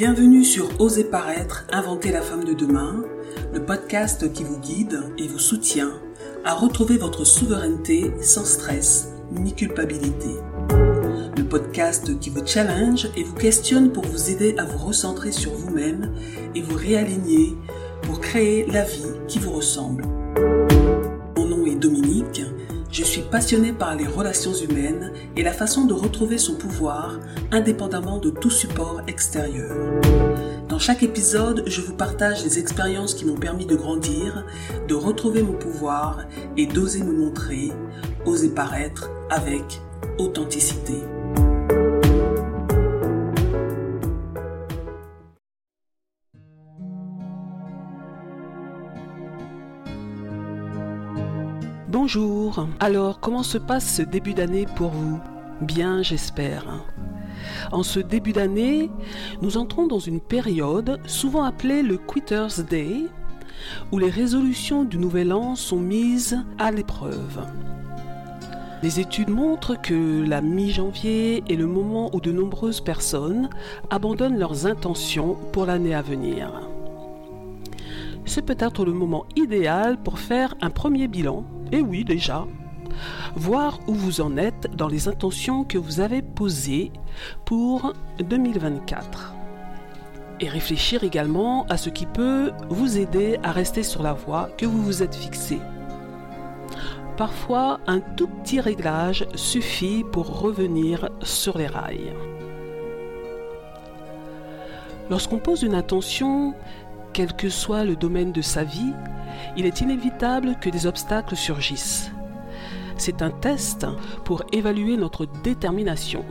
Bienvenue sur Oser paraître, inventer la femme de demain, le podcast qui vous guide et vous soutient à retrouver votre souveraineté sans stress ni culpabilité. Le podcast qui vous challenge et vous questionne pour vous aider à vous recentrer sur vous-même et vous réaligner pour créer la vie qui vous ressemble. Mon nom est Dominique je suis passionnée par les relations humaines et la façon de retrouver son pouvoir indépendamment de tout support extérieur. Dans chaque épisode, je vous partage les expériences qui m'ont permis de grandir, de retrouver mon pouvoir et d'oser me montrer, oser paraître avec authenticité. Bonjour. Alors, comment se passe ce début d'année pour vous? Bien, j'espère. En ce début d'année, nous entrons dans une période souvent appelée le Quitter's Day, où les résolutions du nouvel an sont mises à l'épreuve. Les études montrent que la mi-janvier est le moment où de nombreuses personnes abandonnent leurs intentions pour l'année à venir. C'est peut-être le moment idéal pour faire un premier bilan et eh oui, déjà. Voir où vous en êtes dans les intentions que vous avez posées pour 2024. Et réfléchir également à ce qui peut vous aider à rester sur la voie que vous vous êtes fixée. Parfois, un tout petit réglage suffit pour revenir sur les rails. Lorsqu'on pose une intention, quel que soit le domaine de sa vie, il est inévitable que des obstacles surgissent. C'est un test pour évaluer notre détermination.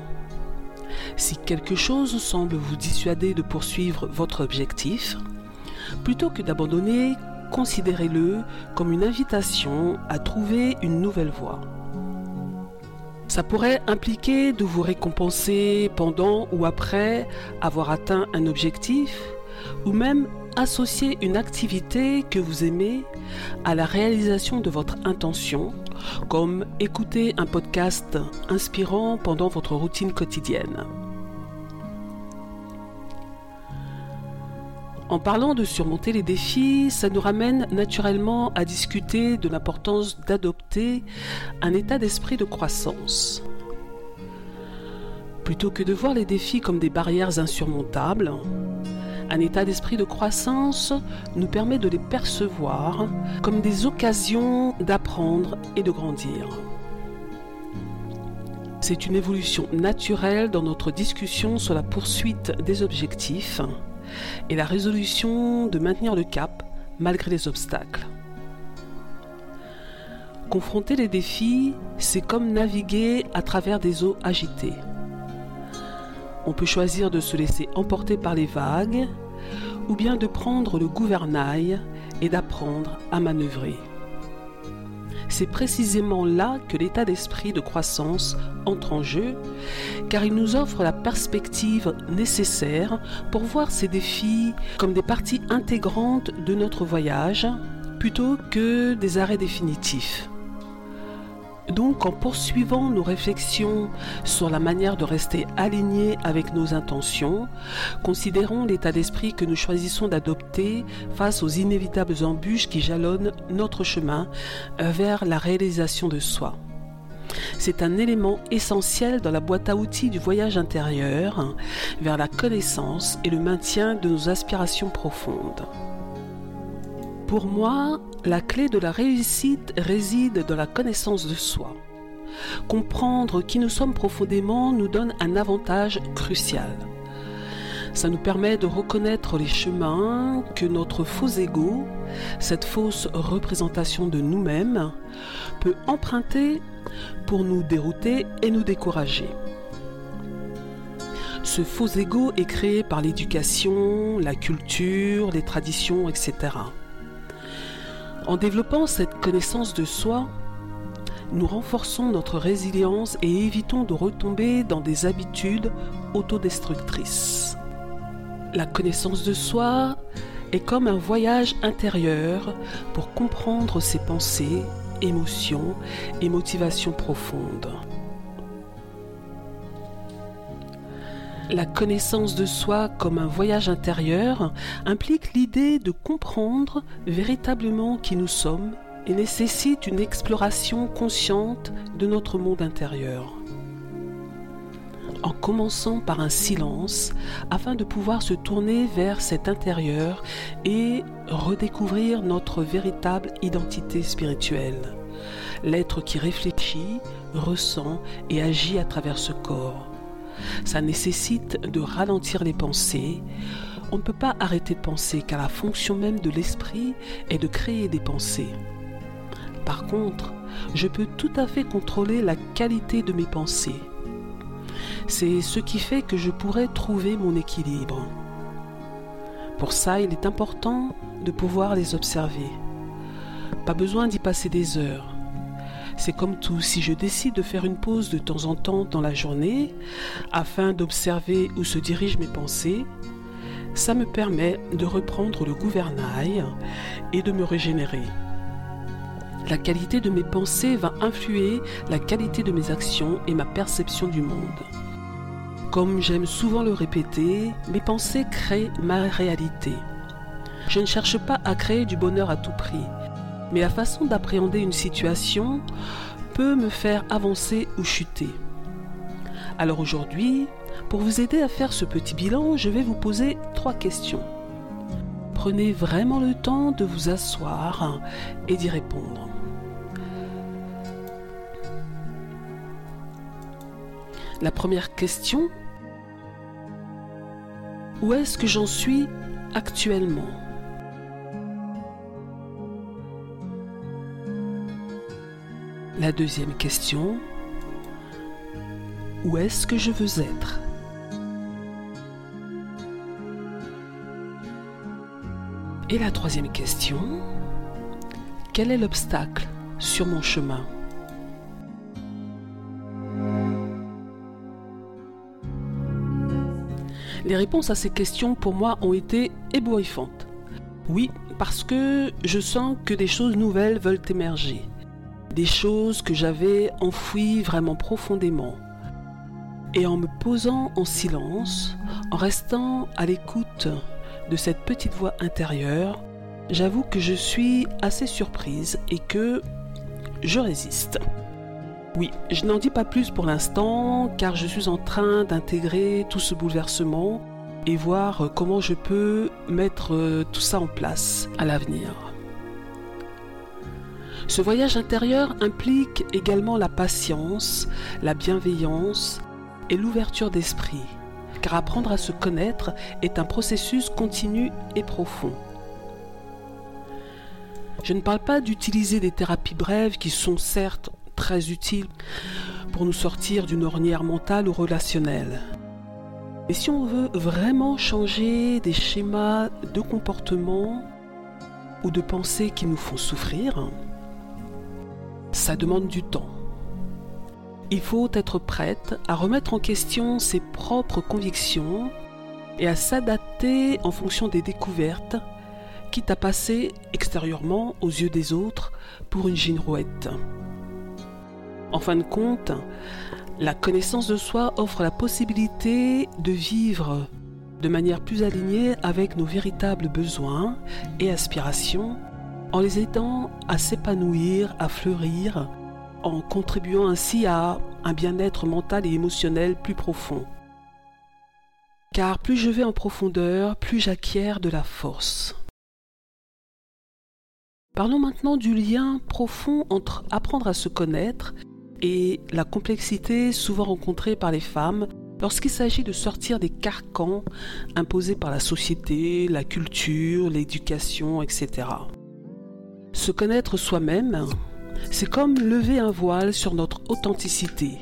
Si quelque chose semble vous dissuader de poursuivre votre objectif, plutôt que d'abandonner, considérez-le comme une invitation à trouver une nouvelle voie. Ça pourrait impliquer de vous récompenser pendant ou après avoir atteint un objectif, ou même associer une activité que vous aimez à la réalisation de votre intention, comme écouter un podcast inspirant pendant votre routine quotidienne. En parlant de surmonter les défis, ça nous ramène naturellement à discuter de l'importance d'adopter un état d'esprit de croissance. Plutôt que de voir les défis comme des barrières insurmontables, un état d'esprit de croissance nous permet de les percevoir comme des occasions d'apprendre et de grandir. C'est une évolution naturelle dans notre discussion sur la poursuite des objectifs et la résolution de maintenir le cap malgré les obstacles. Confronter les défis, c'est comme naviguer à travers des eaux agitées. On peut choisir de se laisser emporter par les vagues ou bien de prendre le gouvernail et d'apprendre à manœuvrer. C'est précisément là que l'état d'esprit de croissance entre en jeu, car il nous offre la perspective nécessaire pour voir ces défis comme des parties intégrantes de notre voyage, plutôt que des arrêts définitifs. Donc en poursuivant nos réflexions sur la manière de rester alignés avec nos intentions, considérons l'état d'esprit que nous choisissons d'adopter face aux inévitables embûches qui jalonnent notre chemin euh, vers la réalisation de soi. C'est un élément essentiel dans la boîte à outils du voyage intérieur vers la connaissance et le maintien de nos aspirations profondes. Pour moi, la clé de la réussite réside dans la connaissance de soi. Comprendre qui nous sommes profondément nous donne un avantage crucial. Ça nous permet de reconnaître les chemins que notre faux ego, cette fausse représentation de nous-mêmes, peut emprunter pour nous dérouter et nous décourager. Ce faux ego est créé par l'éducation, la culture, les traditions, etc. En développant cette connaissance de soi, nous renforçons notre résilience et évitons de retomber dans des habitudes autodestructrices. La connaissance de soi est comme un voyage intérieur pour comprendre ses pensées, émotions et motivations profondes. La connaissance de soi comme un voyage intérieur implique l'idée de comprendre véritablement qui nous sommes et nécessite une exploration consciente de notre monde intérieur. En commençant par un silence afin de pouvoir se tourner vers cet intérieur et redécouvrir notre véritable identité spirituelle, l'être qui réfléchit, ressent et agit à travers ce corps ça nécessite de ralentir les pensées. On ne peut pas arrêter de penser car la fonction même de l'esprit est de créer des pensées. Par contre, je peux tout à fait contrôler la qualité de mes pensées. C'est ce qui fait que je pourrais trouver mon équilibre. Pour ça, il est important de pouvoir les observer. Pas besoin d'y passer des heures. C'est comme tout, si je décide de faire une pause de temps en temps dans la journée afin d'observer où se dirigent mes pensées, ça me permet de reprendre le gouvernail et de me régénérer. La qualité de mes pensées va influer la qualité de mes actions et ma perception du monde. Comme j'aime souvent le répéter, mes pensées créent ma réalité. Je ne cherche pas à créer du bonheur à tout prix mais la façon d'appréhender une situation peut me faire avancer ou chuter. Alors aujourd'hui, pour vous aider à faire ce petit bilan, je vais vous poser trois questions. Prenez vraiment le temps de vous asseoir et d'y répondre. La première question, où est-ce que j'en suis actuellement? La deuxième question, où est-ce que je veux être? Et la troisième question, quel est l'obstacle sur mon chemin? Les réponses à ces questions pour moi ont été ébouriffantes. Oui, parce que je sens que des choses nouvelles veulent émerger choses que j'avais enfouies vraiment profondément. Et en me posant en silence, en restant à l'écoute de cette petite voix intérieure, j'avoue que je suis assez surprise et que je résiste. Oui, je n'en dis pas plus pour l'instant car je suis en train d'intégrer tout ce bouleversement et voir comment je peux mettre tout ça en place à l'avenir. Ce voyage intérieur implique également la patience, la bienveillance et l'ouverture d'esprit, car apprendre à se connaître est un processus continu et profond. Je ne parle pas d'utiliser des thérapies brèves qui sont certes très utiles pour nous sortir d'une ornière mentale ou relationnelle. Mais si on veut vraiment changer des schémas de comportement ou de pensée qui nous font souffrir, ça demande du temps. Il faut être prête à remettre en question ses propres convictions et à s'adapter en fonction des découvertes, quitte à passer extérieurement aux yeux des autres pour une girouette. En fin de compte, la connaissance de soi offre la possibilité de vivre de manière plus alignée avec nos véritables besoins et aspirations en les aidant à s'épanouir, à fleurir, en contribuant ainsi à un bien-être mental et émotionnel plus profond. Car plus je vais en profondeur, plus j'acquiers de la force. Parlons maintenant du lien profond entre apprendre à se connaître et la complexité souvent rencontrée par les femmes lorsqu'il s'agit de sortir des carcans imposés par la société, la culture, l'éducation, etc. Se connaître soi-même, c'est comme lever un voile sur notre authenticité.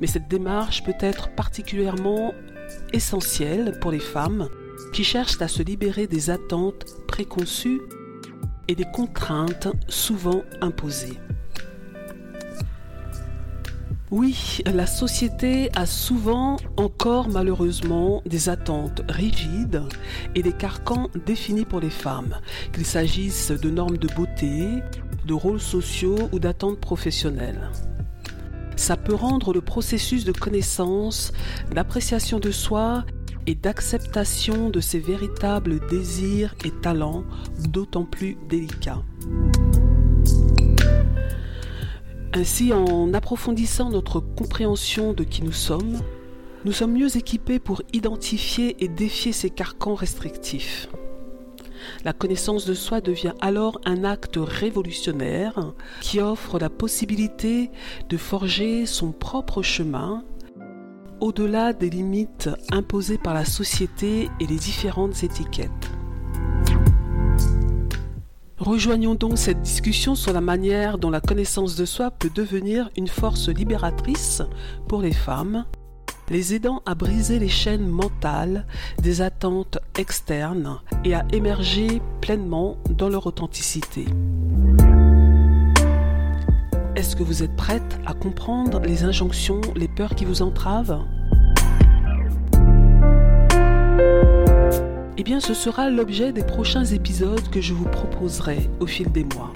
Mais cette démarche peut être particulièrement essentielle pour les femmes qui cherchent à se libérer des attentes préconçues et des contraintes souvent imposées. Oui, la société a souvent encore malheureusement des attentes rigides et des carcans définis pour les femmes, qu'il s'agisse de normes de beauté, de rôles sociaux ou d'attentes professionnelles. ça peut rendre le processus de connaissance, d'appréciation de soi et d'acceptation de ses véritables désirs et talents d'autant plus délicat. Ainsi, en approfondissant notre compréhension de qui nous sommes, nous sommes mieux équipés pour identifier et défier ces carcans restrictifs. La connaissance de soi devient alors un acte révolutionnaire qui offre la possibilité de forger son propre chemin au-delà des limites imposées par la société et les différentes étiquettes. Rejoignons donc cette discussion sur la manière dont la connaissance de soi peut devenir une force libératrice pour les femmes, les aidant à briser les chaînes mentales des attentes externes et à émerger pleinement dans leur authenticité. Est-ce que vous êtes prête à comprendre les injonctions, les peurs qui vous entravent? Eh bien, ce sera l'objet des prochains épisodes que je vous proposerai au fil des mois.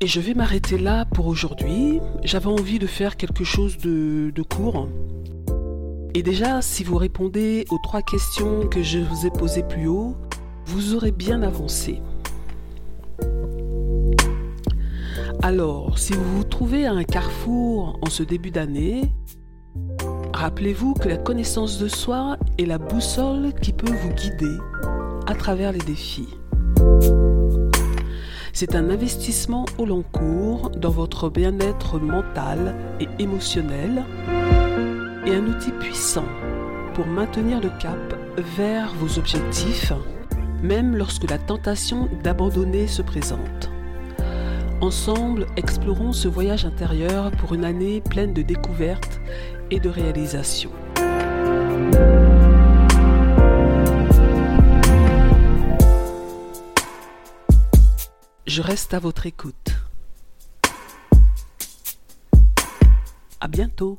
Et je vais m'arrêter là pour aujourd'hui. J'avais envie de faire quelque chose de, de court. Et déjà, si vous répondez aux trois questions que je vous ai posées plus haut, vous aurez bien avancé. Alors, si vous vous trouvez à un carrefour en ce début d'année, rappelez-vous que la connaissance de soi est la boussole qui peut vous guider à travers les défis. C'est un investissement au long cours dans votre bien-être mental et émotionnel et un outil puissant pour maintenir le cap vers vos objectifs, même lorsque la tentation d'abandonner se présente. Ensemble, explorons ce voyage intérieur pour une année pleine de découvertes de réalisations. Je reste à votre écoute. À bientôt.